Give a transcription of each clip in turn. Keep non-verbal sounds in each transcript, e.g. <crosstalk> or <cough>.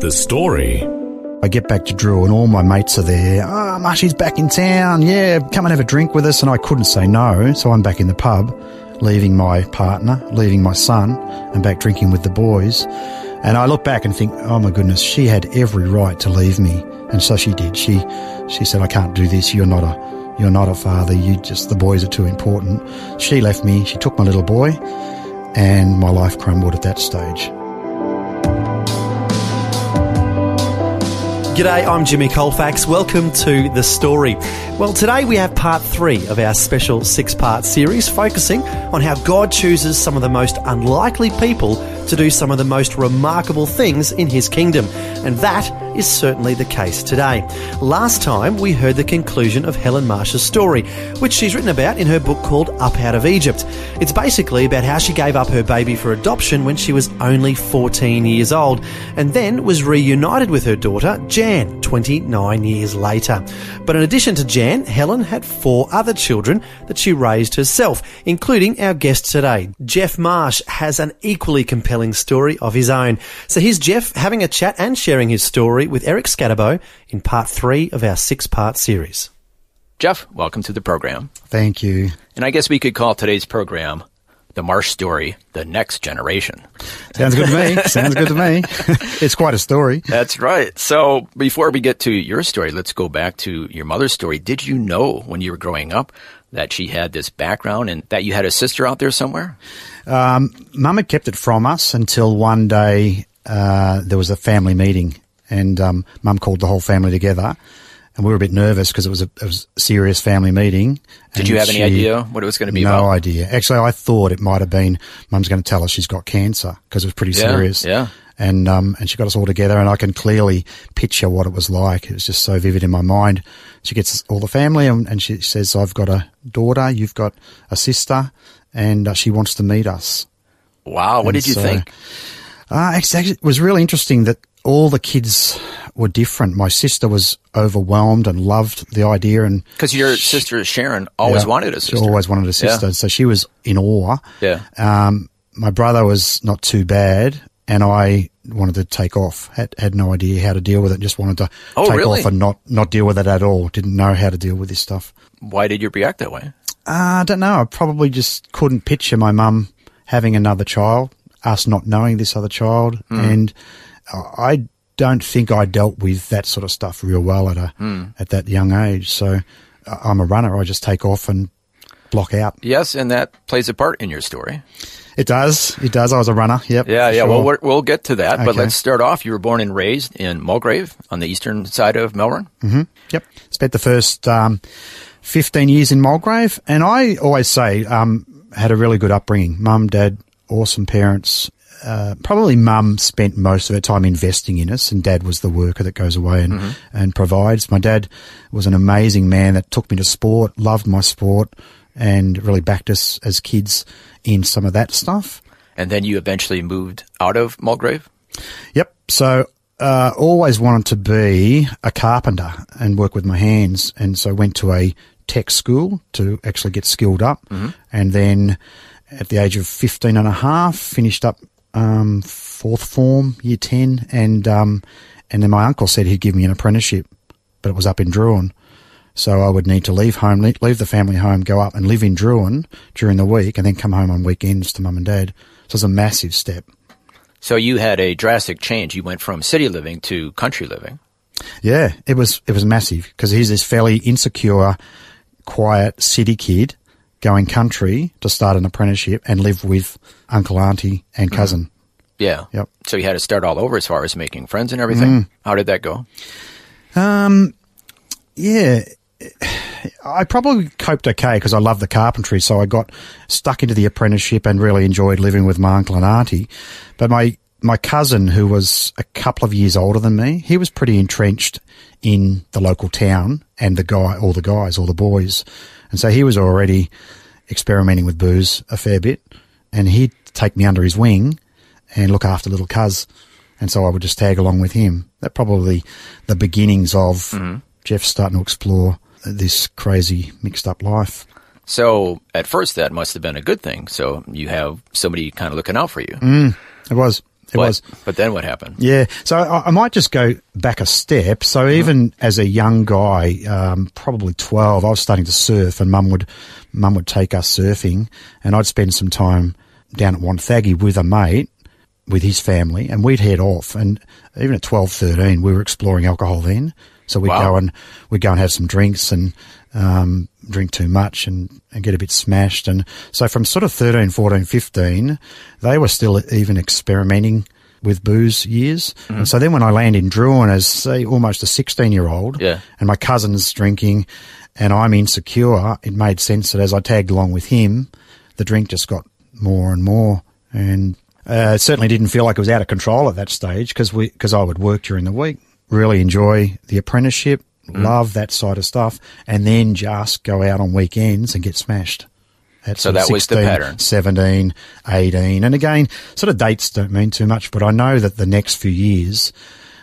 The story. I get back to Drew and all my mates are there. Ah, oh, back in town. Yeah, come and have a drink with us. And I couldn't say no, so I'm back in the pub, leaving my partner, leaving my son, and back drinking with the boys. And I look back and think, oh my goodness, she had every right to leave me. And so she did. She, she said, I can't do this. You're not a, you're not a father. You just, the boys are too important. She left me. She took my little boy and my life crumbled at that stage. G'day, I'm Jimmy Colfax. Welcome to The Story. Well, today we have part three of our special six part series focusing on how God chooses some of the most unlikely people to do some of the most remarkable things in His kingdom. And that is certainly the case today. Last time we heard the conclusion of Helen Marsh's story, which she's written about in her book called Up Out of Egypt. It's basically about how she gave up her baby for adoption when she was only 14 years old and then was reunited with her daughter, Jan, 29 years later. But in addition to Jan, Helen had four other children that she raised herself, including our guest today. Geoff Marsh has an equally compelling story of his own. So here's Geoff having a chat and sharing his story with Eric Scatterbo in part three of our six part series. Geoff, welcome to the program. Thank you. And I guess we could call today's program the Marsh story, the next generation. Sounds good to me. <laughs> Sounds good to me. <laughs> it's quite a story. That's right. So before we get to your story, let's go back to your mother's story. Did you know when you were growing up that she had this background and that you had a sister out there somewhere? Um, Mum had kept it from us until one day uh, there was a family meeting, and um, Mum called the whole family together. And we were a bit nervous because it was a, it was a serious family meeting. Did you have she, any idea what it was going to be no about? idea. Actually, I thought it might have been Mum's going to tell us she's got cancer because it was pretty Yeah, serious. yeah. And um, and she got us all together, and I can clearly picture what it was like. It was just so vivid in my mind. She gets all the family, and, and she says, "I've got a daughter, you've got a sister, and uh, she wants to meet us." Wow. What And did you so- think? Uh, it was really interesting that all the kids were different. My sister was overwhelmed and loved the idea, and Because your sister Sharon always Yeah, wanted a sister, She always wanted a sister, Yeah. so she was in awe. Yeah. Um, my brother was not too bad, and I wanted to take off. Had had no idea how to deal with it. Just wanted to Oh, take really? off and not not deal with it at all. Didn't know how to deal with this stuff. Why did you react that way? Uh, I don't know. I probably just couldn't picture my mum having another child, us not knowing this other child, Hmm. and I don't think I dealt with that sort of stuff real well at a Hmm. at that young age. So uh, I'm a runner. I just take off and block out. Yes, and that plays a part in your story. It does. It does. I was a runner. Yep. Yeah, yeah. Well, sure. we're, we'll get to that, but let's start off. You were born and raised in Mulgrave on the eastern side of Melbourne. Yep. Spent the first um, 15 years in Mulgrave. And I always say, um, had a really good upbringing. Mum, dad, awesome parents. Uh, probably mum spent most of her time investing in us and dad was the worker that goes away and, and provides. My dad was an amazing man that took me to sport, loved my sport and really backed us as kids in some of that stuff. And then you eventually moved out of Mulgrave. Yep. So uh, always wanted to be a carpenter and work with my hands, and so went to a tech school to actually get skilled up, and then at the age of 15 and a half, finished up um, fourth form, year 10, and um, and then my uncle said he'd give me an apprenticeship, but it was up in Drouin. So I would need to leave home, leave the family home, go up and live in Drouin during the week, and then come home on weekends to mum and dad. So it was a massive step. So you had a drastic change. You went from city living to country living. Yeah, it was it was massive because he's this fairly insecure, quiet city kid going country to start an apprenticeship and live with uncle, auntie, and cousin. Yeah. Yep. So you had to start all over as far as making friends and everything. How did that go? Um, yeah, I probably coped okay because I love the carpentry, so I got stuck into the apprenticeship and really enjoyed living with my uncle and auntie. But my my cousin, who was a couple of years older than me, he was pretty entrenched in the local town and the guy, all the guys, all the boys. And so he was already experimenting with booze a fair bit. And he'd take me under his wing and look after little cuz. And so I would just tag along with him. That probably the beginnings of mm-hmm. Geoff starting to explore this crazy mixed up life. So at first, that must have been a good thing. So you have somebody kind of looking out for you. Mm, it was. It but, was. But then what happened? Yeah. So I, I might just go back a step. So mm-hmm. even as a young guy, um, probably 12, I was starting to surf and mum would, mum would take us surfing and I'd spend some time down at Wonthaggi with a mate, with his family and we'd head off. And even at 12, 13, we were exploring alcohol then. So we'd Wow. go and, we'd go and have some drinks and, um, drink too much and, and get a bit smashed. And so from sort of 13, 14, 15, they were still even experimenting with booze years. And so then when I land in Drouin as say almost a 16 year old Yeah. and my cousin's drinking and I'm insecure, it made sense that as I tagged along with him, the drink just got more and more. And uh, certainly didn't feel like it was out of control at that stage because we because I would work during the week, really enjoy the apprenticeship, love that side of stuff, and then just go out on weekends and get smashed. So that was the 16, pattern. 17, 18. And again, sort of dates don't mean too much, but I know that the next few years,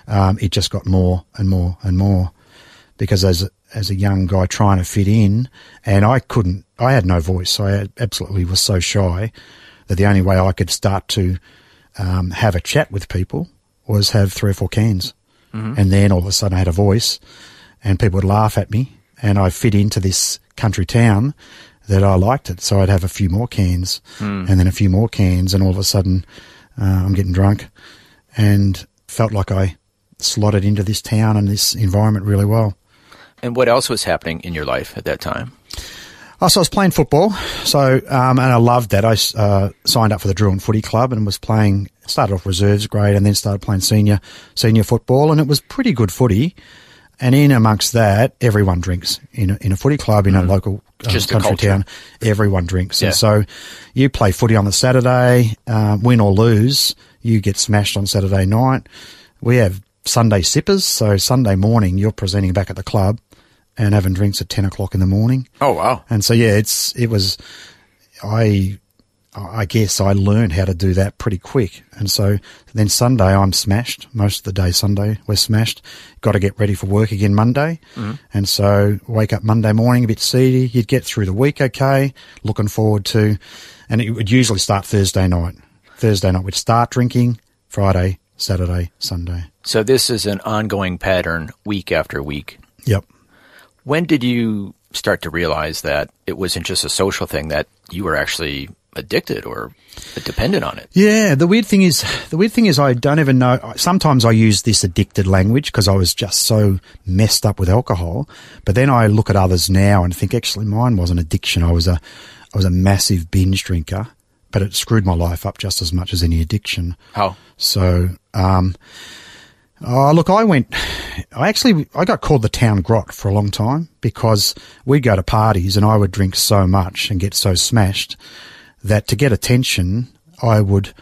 um, it just got more and more and more because as a, as a young guy trying to fit in, and I couldn't, I had no voice. I absolutely was so shy that the only way I could start to um, have a chat with people was have three or four cans, and then all of a sudden I had a voice, and people would laugh at me, and I fit into this country town that I liked it. So I'd have a few more cans, and then a few more cans, and all of a sudden uh, I'm getting drunk, and felt like I slotted into this town and this environment really well. And what else was happening in your life at that time? Oh, so I was playing football. So, um, and I loved that. I uh, signed up for the Drouin Footy Club and was playing. Started off reserves grade and then started playing senior senior football, and it was pretty good footy. And in amongst that, everyone drinks in a, in a footy club in a local um, Just country town. Everyone drinks, Yeah. and so you play footy on the Saturday, uh, win or lose, you get smashed on Saturday night. We have Sunday sippers, so Sunday morning you're presenting back at the club and having drinks at ten o'clock in the morning. Oh, wow. And so yeah, it's it was I I guess I learned how to do that pretty quick. And so then Sunday I'm smashed. Most of the day Sunday we're smashed. Got to get ready for work again Monday. Mm-hmm. And so wake up Monday morning a bit seedy. You'd get through the week okay. Looking forward to, and it would usually start Thursday night. Thursday night we'd start drinking. Friday, Saturday, Sunday. So this is an ongoing pattern week after week. Yep. When did you start to realize that it wasn't just a social thing, that you were actually addicted or dependent on it? Yeah, the weird thing is, the weird thing is, I don't even know. Sometimes I use this addicted language because I was just so messed up with alcohol. But then I look at others now and think, actually, mine was an addiction. I was a, I was a massive binge drinker, but it screwed my life up just as much as any addiction. How? So, um, oh, look, I went, I actually, I got called the town grot for a long time because we'd go to parties and I would drink so much and get so smashed that to get attention, I would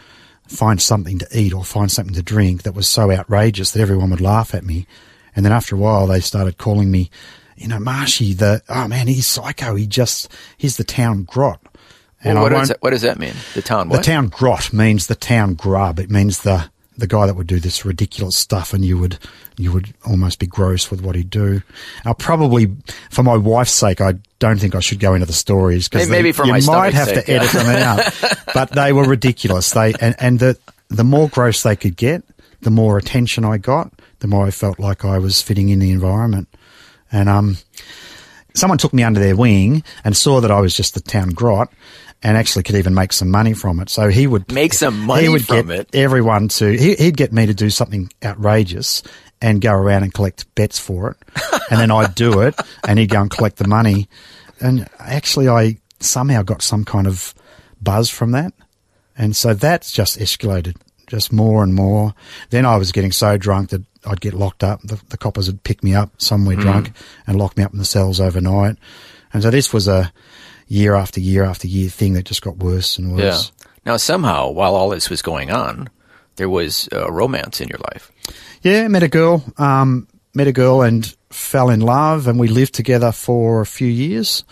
find something to eat or find something to drink that was so outrageous that everyone would laugh at me. And then after a while, they started calling me, you know, Marshy, the, oh man, he's psycho. He just, he's the town grot. Well, what, does that, what does that mean? The town what? the town grot means the town grub. It means the the guy that would do this ridiculous stuff, and you would you would almost be gross with what he'd do. I'll probably for my wife's sake, I don't think I should go into the stories because Maybe for you might have sake, to yeah. edit them out. <laughs> but they were ridiculous. They and and the the more gross they could get, the more attention I got, the more I felt like I was fitting in the environment. And um, someone took me under their wing and saw that I was just the town grot and actually could even make some money from it. So he would Make some money he would from get it? Everyone to he, he'd get me to do something outrageous and go around and collect bets for it, <laughs> and then I'd do it, and he'd go and collect the money. And actually, I somehow got some kind of buzz from that, and so that's just escalated just more and more. Then I was getting so drunk that I'd get locked up. The, the coppers would pick me up somewhere hmm. drunk and lock me up in the cells overnight. And so this was a year after year after year thing that just got worse and worse. Yeah. Now, somehow, while all this was going on, there was a romance in your life. Yeah, met a girl, um, met a girl and fell in love, and we lived together for a few years,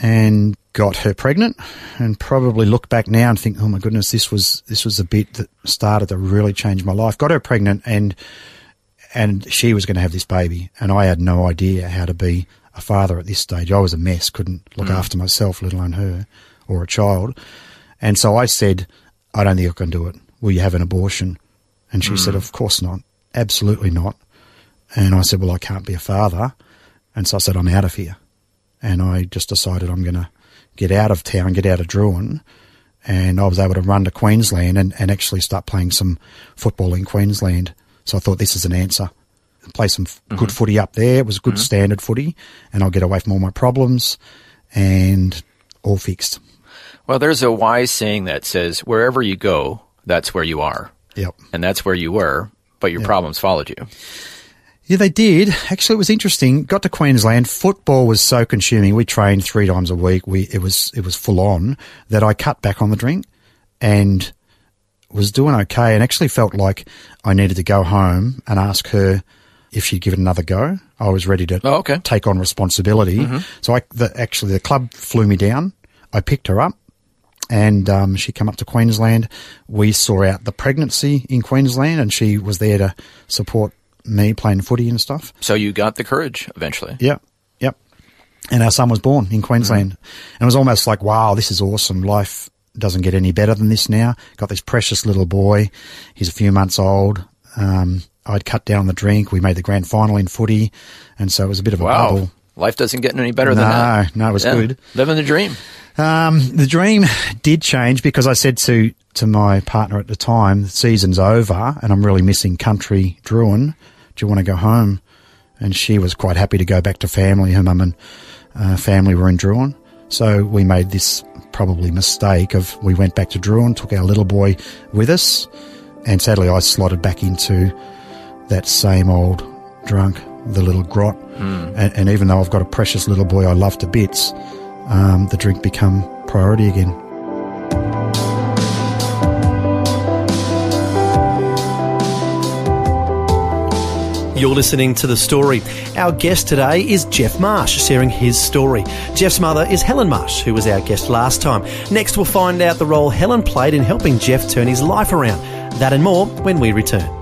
and got her pregnant, and probably look back now and think, oh my goodness, this was this was a bit that started to really change my life. Got her pregnant, and and she was going to have this baby, and I had no idea how to be a father at this stage. I was a mess, couldn't look mm. after myself, let alone her or a child, and so I said, I don't think I can do it. Will you have an abortion? And she said, mm. Of course not. Absolutely not. And I said, Well, I can't be a father. And so I said, I'm out of here. And I just decided I'm going to get out of town, get out of Drouin. And I was able to run to Queensland and, and actually start playing some football in Queensland. So I thought this is an answer. Play some f good mm-hmm. footy up there. It was good mm-hmm. standard footy. And I'll get away from all my problems and all fixed. Well, there's a wise saying that says, wherever you go, that's where you are. Yep. And that's where you were, but your problems followed you. Yeah, they did. Actually, it was interesting. Got to Queensland. Football was so consuming. We trained three times a week. We it was it was full on that I cut back on the drink and was doing okay. And actually felt like I needed to go home and ask her if she'd give it another go. I was ready to Oh, okay. take on responsibility. So I the, actually the club flew me down. I picked her up. And um, she came up to Queensland. We saw out the pregnancy in Queensland, and she was there to support me playing footy and stuff. So you got the courage eventually. Yep, yep. And our son was born in Queensland. And it was almost like, wow, this is awesome. Life doesn't get any better than this now. Got this precious little boy. He's a few months old. Um, I'd cut down the drink. We made the grand final in footy. And so it was a bit of a Wow. bubble. Life doesn't get any better than No, that. no, it was Yeah. good. Living the dream. Um, the dream did change because I said to, to my partner at the time, the season's over and I'm really missing country Drouin. Do you want to go home? And she was quite happy to go back to family. Her mum and uh, family were in Drouin. So we made this probably mistake of we went back to Drouin, took our little boy with us, and sadly I slotted back into that same old drunk, the little grot. And, and even though I've got a precious little boy I love to bits, um, the drink become priority again. You're listening to The Story. Our guest today is Geoff Marsh, sharing his story. Geoff's mother is Helen Marsh, who was our guest last time. Next, we'll find out the role Helen played in helping Geoff turn his life around. That and more when we return.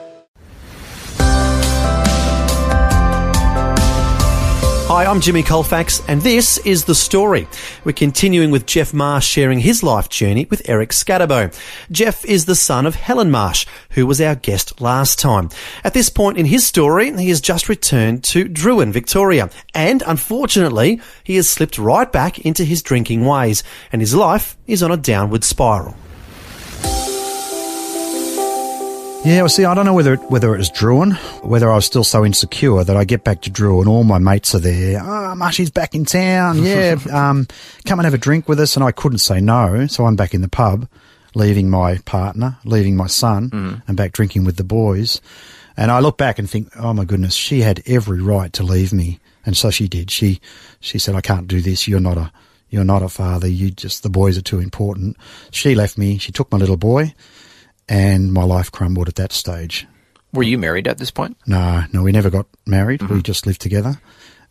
Hi, I'm Jimmy Colfax, and this is The Story. We're continuing with Geoff Marsh sharing his life journey with Eric Scatterbo. Geoff is the son of Helen Marsh, who was our guest last time. At this point in his story, he has just returned to Drouin, Victoria, and unfortunately, he has slipped right back into his drinking ways, and his life is on a downward spiral. Yeah, well, see, I don't know whether it, whether it was Drouin, whether I was still so insecure that I get back to Drouin, all my mates are there. Ah, oh, Marshy's back in town. Yeah, <laughs> um, come and have a drink with us. And I couldn't say no, so I'm back in the pub, leaving my partner, leaving my son, and back drinking with the boys. And I look back and think, oh my goodness, she had every right to leave me, and so she did. She she said, I can't do this. You're not a you're not a father. You just the boys are too important. She left me. She took my little boy and my life crumbled at that stage. Were you married at this point? No, no, we never got married. Mm-hmm. We just lived together.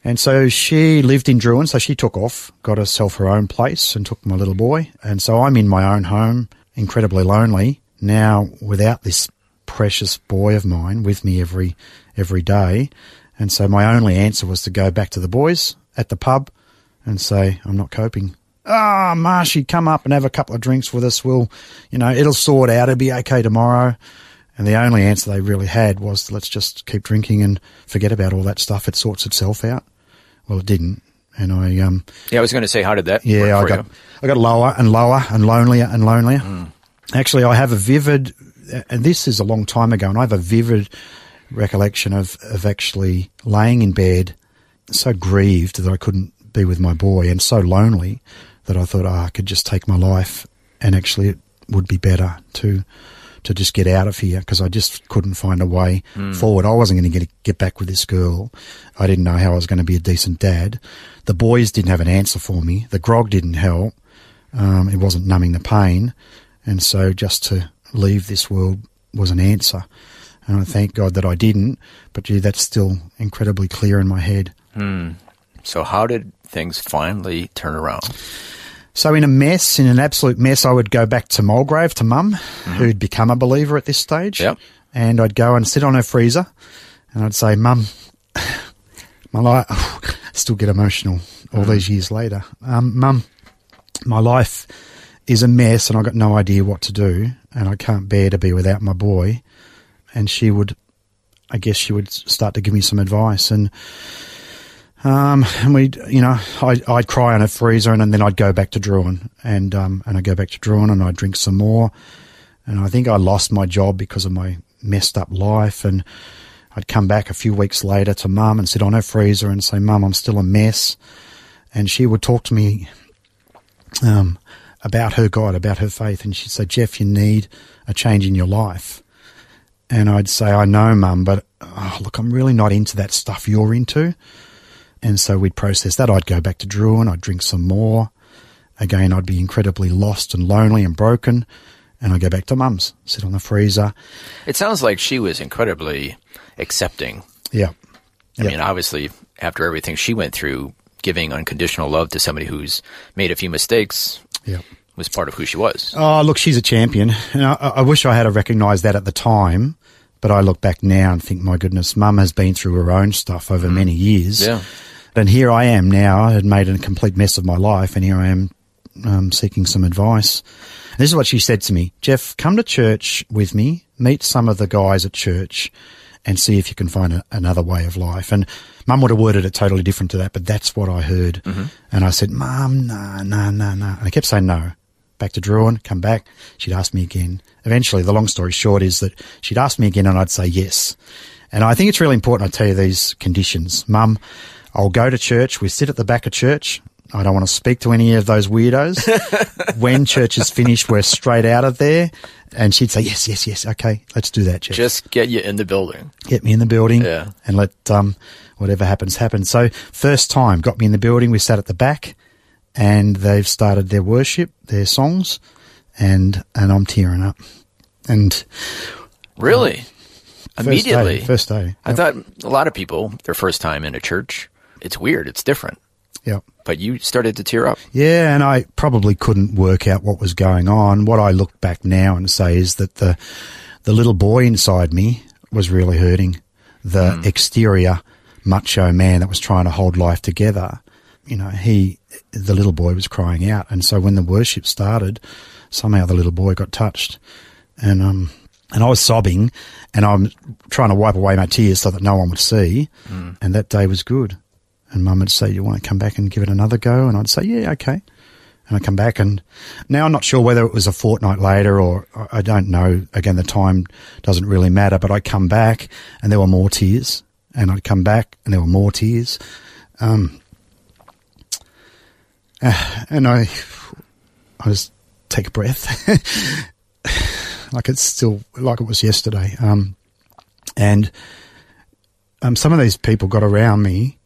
And so she lived in Drouin, so she took off, got herself her own place and took my little boy. And so I'm in my own home, incredibly lonely, now without this precious boy of mine with me every every day. And so my only answer was to go back to the boys at the pub and say, I'm not coping. Ah, Marshy, come up and have a couple of drinks with us. We'll, you know, it'll sort out. It'll be okay tomorrow. And the only answer they really had was, let's just keep drinking and forget about all that stuff. It sorts itself out. Well, it didn't. And I, um, Yeah, I was going to say, how did that yeah, I got, you? I got lower and lower and lonelier and lonelier. Actually, I have a vivid, and this is a long time ago, and I have a vivid recollection of, of actually laying in bed so grieved that I couldn't be with my boy and so lonely that I thought, oh, I could just take my life and actually it would be better to to just get out of here because I just couldn't find a way hmm. forward. I wasn't going to get get back with this girl. I didn't know how I was going to be a decent dad. The boys didn't have an answer for me. The grog didn't help. Um, it wasn't numbing the pain, and so just to leave this world was an answer. And I thank God that I didn't. But gee, that's still incredibly clear in my head. Hmm. So how did things finally turn around? So in a mess, in an absolute mess, I would go back to Mulgrave to Mum, who'd become a believer at this stage. Yep. And I'd go and sit on her freezer, and I'd say, "Mum, <sighs> my life." <sighs> Still get emotional all these years later. Um, Mum, my life is a mess, and I've got no idea what to do, and I can't bear to be without my boy. And she would, I guess, she would start to give me some advice, and um, and we'd, you know, I'd, I'd cry on a freezer and, then I'd go back to Drouin and, um, and I'd go back to Drouin and I'd drink some more. And I think I lost my job because of my messed up life. And I'd come back a few weeks later to mum and sit on her freezer and say, mum, I'm still a mess. And she would talk to me, um, about her God, about her faith. And she'd say, Geoff, you need a change in your life. And I'd say, I know, mum, but oh, look, I'm really not into that stuff you're into. And so we'd process that. I'd go back to Drouin, I'd drink some more. Again, I'd be incredibly lost and lonely and broken. And I'd go back to mum's, sit on the freezer. It sounds like she was incredibly accepting. Yeah. I Yeah. mean, obviously, after everything she went through, giving unconditional love to somebody who's made a few mistakes Yeah. was part of who she was. Oh, look, she's a champion. And I, I wish I had have recognised that at the time. But I look back now and think, my goodness, mum has been through her own stuff over many years. Yeah. And here I am now. I had made a complete mess of my life, and here I am um, seeking some advice. And this is what she said to me Geoff, come to church with me, meet some of the guys at church, and see if you can find a, another way of life. And mum would have worded it totally different to that, but that's what I heard. And I said, Mum, no, no, no, no. And I kept saying no. Back to Drouin, come back. She'd ask me again. Eventually, the long story short is that she'd ask me again and I'd say yes. And I think it's really important I tell you these conditions. Mum, I'll go to church. We sit at the back of church. I don't want to speak to any of those weirdos. <laughs> when church is finished, we're straight out of there. And she'd say, yes, yes, yes. Okay, let's do that, Geoff. Just get you in the building. Get me in the building Yeah. and let um, whatever happens happen. So first time, got me in the building. We sat at the back and they've started their worship, their songs, and and I'm tearing up. And Really? Uh, first Immediately. day, first day. I thought a lot of people, their first time in a church, it's weird, it's different. Yep. But you started to tear up. Yeah, and I probably couldn't work out what was going on. What I look back now and say is that the the little boy inside me was really hurting. The hmm. exterior macho man that was trying to hold life together, you know, he the little boy was crying out. And so when the worship started, somehow the little boy got touched. And um and I was sobbing and I'm trying to wipe away my tears so that no one would see. And that day was good. And mum would say, You want to come back and give it another go? And I'd say, Yeah, okay. And I come back and now I'm not sure whether it was a fortnight later or I I don't know. Again, the time doesn't really matter, but I come back and there were more tears and I'd come back and there were more tears. Um, <sighs> and I, I just take a breath. <laughs> like it's still, like it was yesterday. Um, and, um, some of these people got around me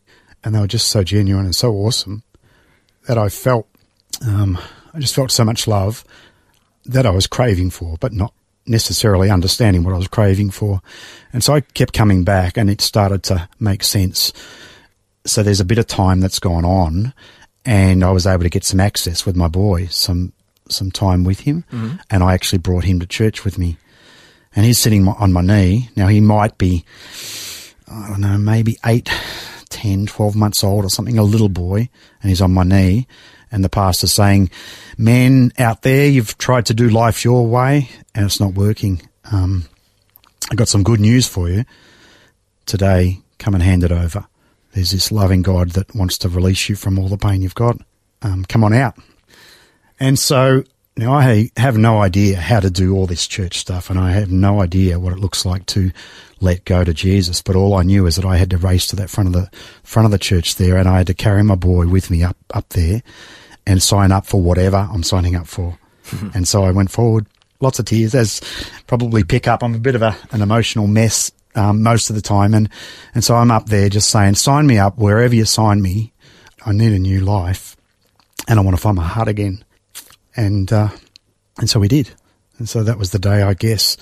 and they were just so genuine and so awesome that I felt um, I just felt so much love that I was craving for, but not necessarily understanding what I was craving for. And so I kept coming back and it started to make sense. So there's a bit of time that's gone on and I was able to get some access with my boy, some, some time with him. And I actually brought him to church with me and he's sitting on my knee. Now he might be, I don't know, maybe eight, 10, 12 months old or something, a little boy, and he's on my knee. And the pastor's saying, Men out there, you've tried to do life your way and it's not working. Um, I got some good news for you. Today, come and hand it over. There's this loving God that wants to release you from all the pain you've got. Um, come on out. And so Now, I have no idea how to do all this church stuff, and I have no idea what it looks like to let go to Jesus. But all I knew is that I had to race to that front of the front of the church there, and I had to carry my boy with me up up there and sign up for whatever I'm signing up for. <laughs> and so I went forward, lots of tears, as probably pick up. I'm a bit of a, an emotional mess um, most of the time, and and so I'm up there just saying, sign me up wherever you sign me. I need a new life, and I want to find my heart again and uh, and so we did. And so that was the day, I guess,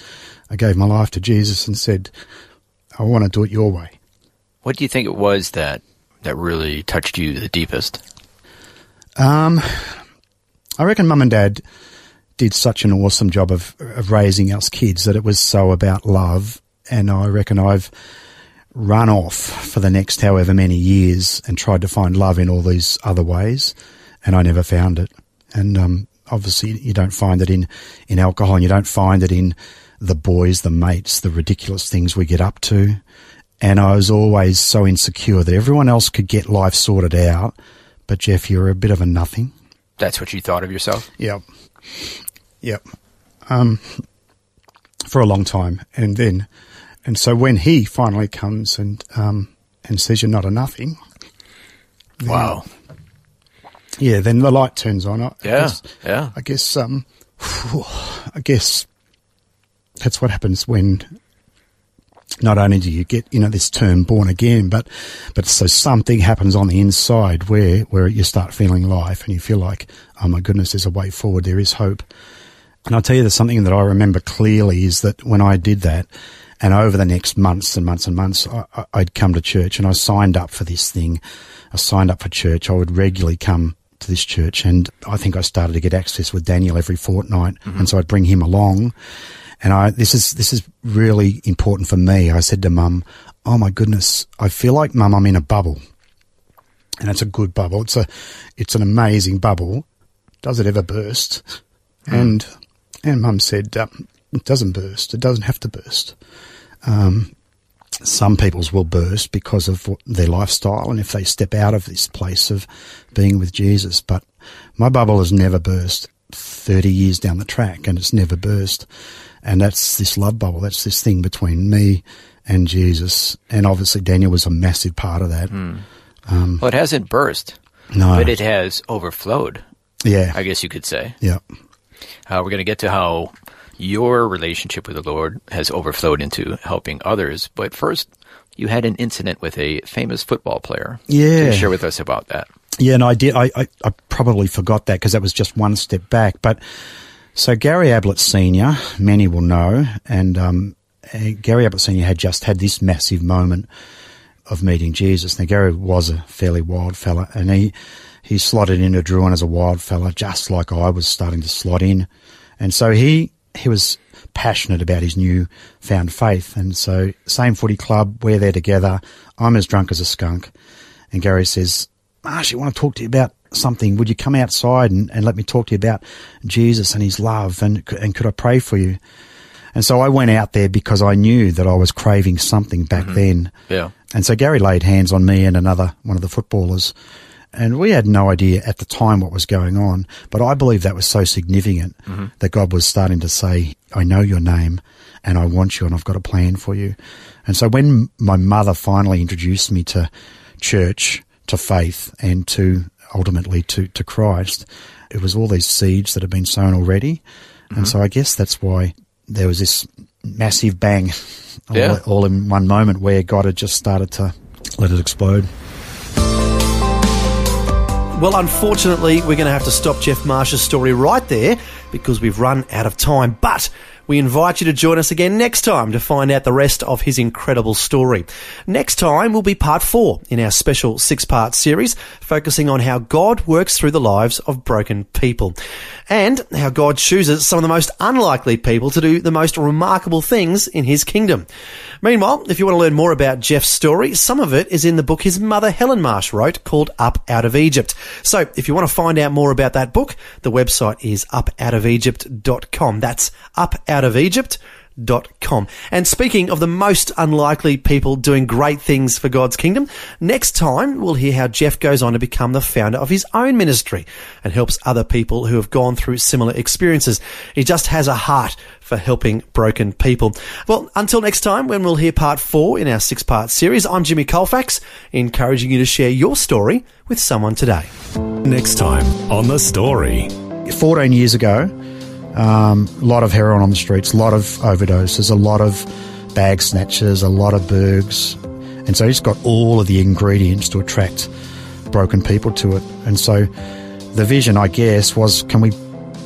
I gave my life to Jesus and said, "I want to do it your way." What do you think it was that that really touched you the deepest? Um, I reckon Mum and Dad did such an awesome job of of raising us kids that it was so about love, and I reckon I've run off for the next however many years and tried to find love in all these other ways, and I never found it. And um, obviously you don't find it in, in alcohol and you don't find it in the boys, the mates, the ridiculous things we get up to. And I was always so insecure that everyone else could get life sorted out. But Geoff, you're a bit of a nothing. That's what you thought of yourself? Yep. Yep. Um, for a long time. And then, and so when he finally comes and, um, and says you're not a nothing. Wow. Yeah, then the light turns on. I, Yeah, I guess, yeah. I guess, um, I guess that's what happens when not only do you get, you know, this term born again, but, but so something happens on the inside where, where you start feeling life and you feel like, oh my goodness, there's a way forward. There is hope. And I'll tell you, there's something that I remember clearly is that when I did that, and over the next months and months and months, I, I'd come to church and I signed up for this thing. I signed up for church. I would regularly come to this church and I think I started to get access with Daniel every fortnight. Mm-hmm. And so I'd bring him along. And I, this is, this is really important for me. I said to mum, Oh my goodness, I feel like mum, I'm in a bubble. And it's a good bubble. It's a, it's an amazing bubble. Does it ever burst? Mm. And, and mum said, um, it doesn't burst. It doesn't have to burst. Um, some people's will burst because of their lifestyle and if they step out of this place of being with Jesus. But my bubble has never burst 30 years down the track and it's never burst. And that's this love bubble. That's this thing between me and Jesus. And obviously Daniel was a massive part of that. Well, it hasn't burst, No. but it has overflowed, yeah. I guess you could say. yeah. Uh, we're going to get to how your relationship with the Lord has overflowed into helping others. But first, you had an incident with a famous football player. Yeah. Can you share with us about that? Yeah, and I did. I, I, I probably forgot that because that was just one step back. But so Gary Ablett Senior, many will know, and um, uh, Gary Ablett Senior had just had this massive moment of meeting Jesus. Now Gary was a fairly wild fella, and he he slotted into Drouin as a wild fella, just like I was starting to slot in, and so he he was passionate about his new found faith, and so same footy club, we're there together. I'm as drunk as a skunk, and Gary says, Marsh, I want to talk to you about something. Would you come outside and, and let me talk to you about Jesus and his love? And, and could I pray for you? And so I went out there because I knew that I was craving something back mm-hmm. then. Yeah. And so Gary laid hands on me and another one of the footballers. And we had no idea at the time what was going on. But I believe that was so significant mm-hmm. that God was starting to say, I know your name and I want you and I've got a plan for you. And so when my mother finally introduced me to church, to faith and to ultimately to, to Christ, it was all these seeds that had been sown already. And mm-hmm. so I guess that's why there was this massive bang <laughs> all, Yeah. all in one moment where God had just started to let it explode. Well, unfortunately, we're going to have to stop Geoff Marsh's story right there because we've run out of time. But we invite you to join us again next time to find out the rest of his incredible story. Next time will be part four in our special six part series focusing on how God works through the lives of broken people and how God chooses some of the most unlikely people to do the most remarkable things in his kingdom. Meanwhile, if you want to learn more about Geoff's story, some of it is in the book his mother Helen Marsh wrote called Up Out of Egypt. So if you want to find out more about that book, the website is upoutofegypt.com. That's upoutofegypt.com. com. And speaking of the most unlikely people doing great things for God's kingdom, next time we'll hear how Geoff goes on to become the founder of his own ministry and helps other people who have gone through similar experiences. He just has a heart for helping broken people. Well, until next time, when we'll hear part four in our six part series, I'm Jimmy Colfax, encouraging you to share your story with someone today. Next time on The Story. 14 years ago, um, a lot of heroin on the streets, a lot of overdoses, a lot of bag snatches, a lot of burgs. And so he's got all of the ingredients to attract broken people to it. And so the vision, I guess, was can we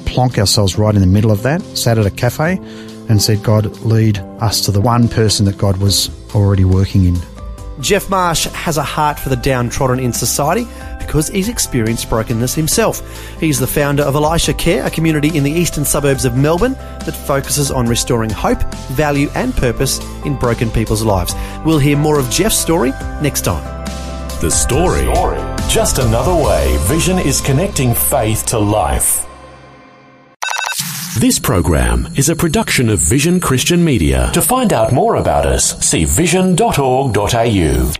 plonk ourselves right in the middle of that, sat at a cafe, and said, God, lead us to the one person that God was already working in. Geoff Marsh has a heart for the downtrodden in society because he's experienced brokenness himself. He's the founder of Elisha Care, a community in the eastern suburbs of Melbourne that focuses on restoring hope, value, and purpose in broken people's lives. We'll hear more of Geoff's story next time. The Story. Just another way Vision is connecting faith to life. This program is a production of Vision Christian Media. To find out more about us, see vision.org.au.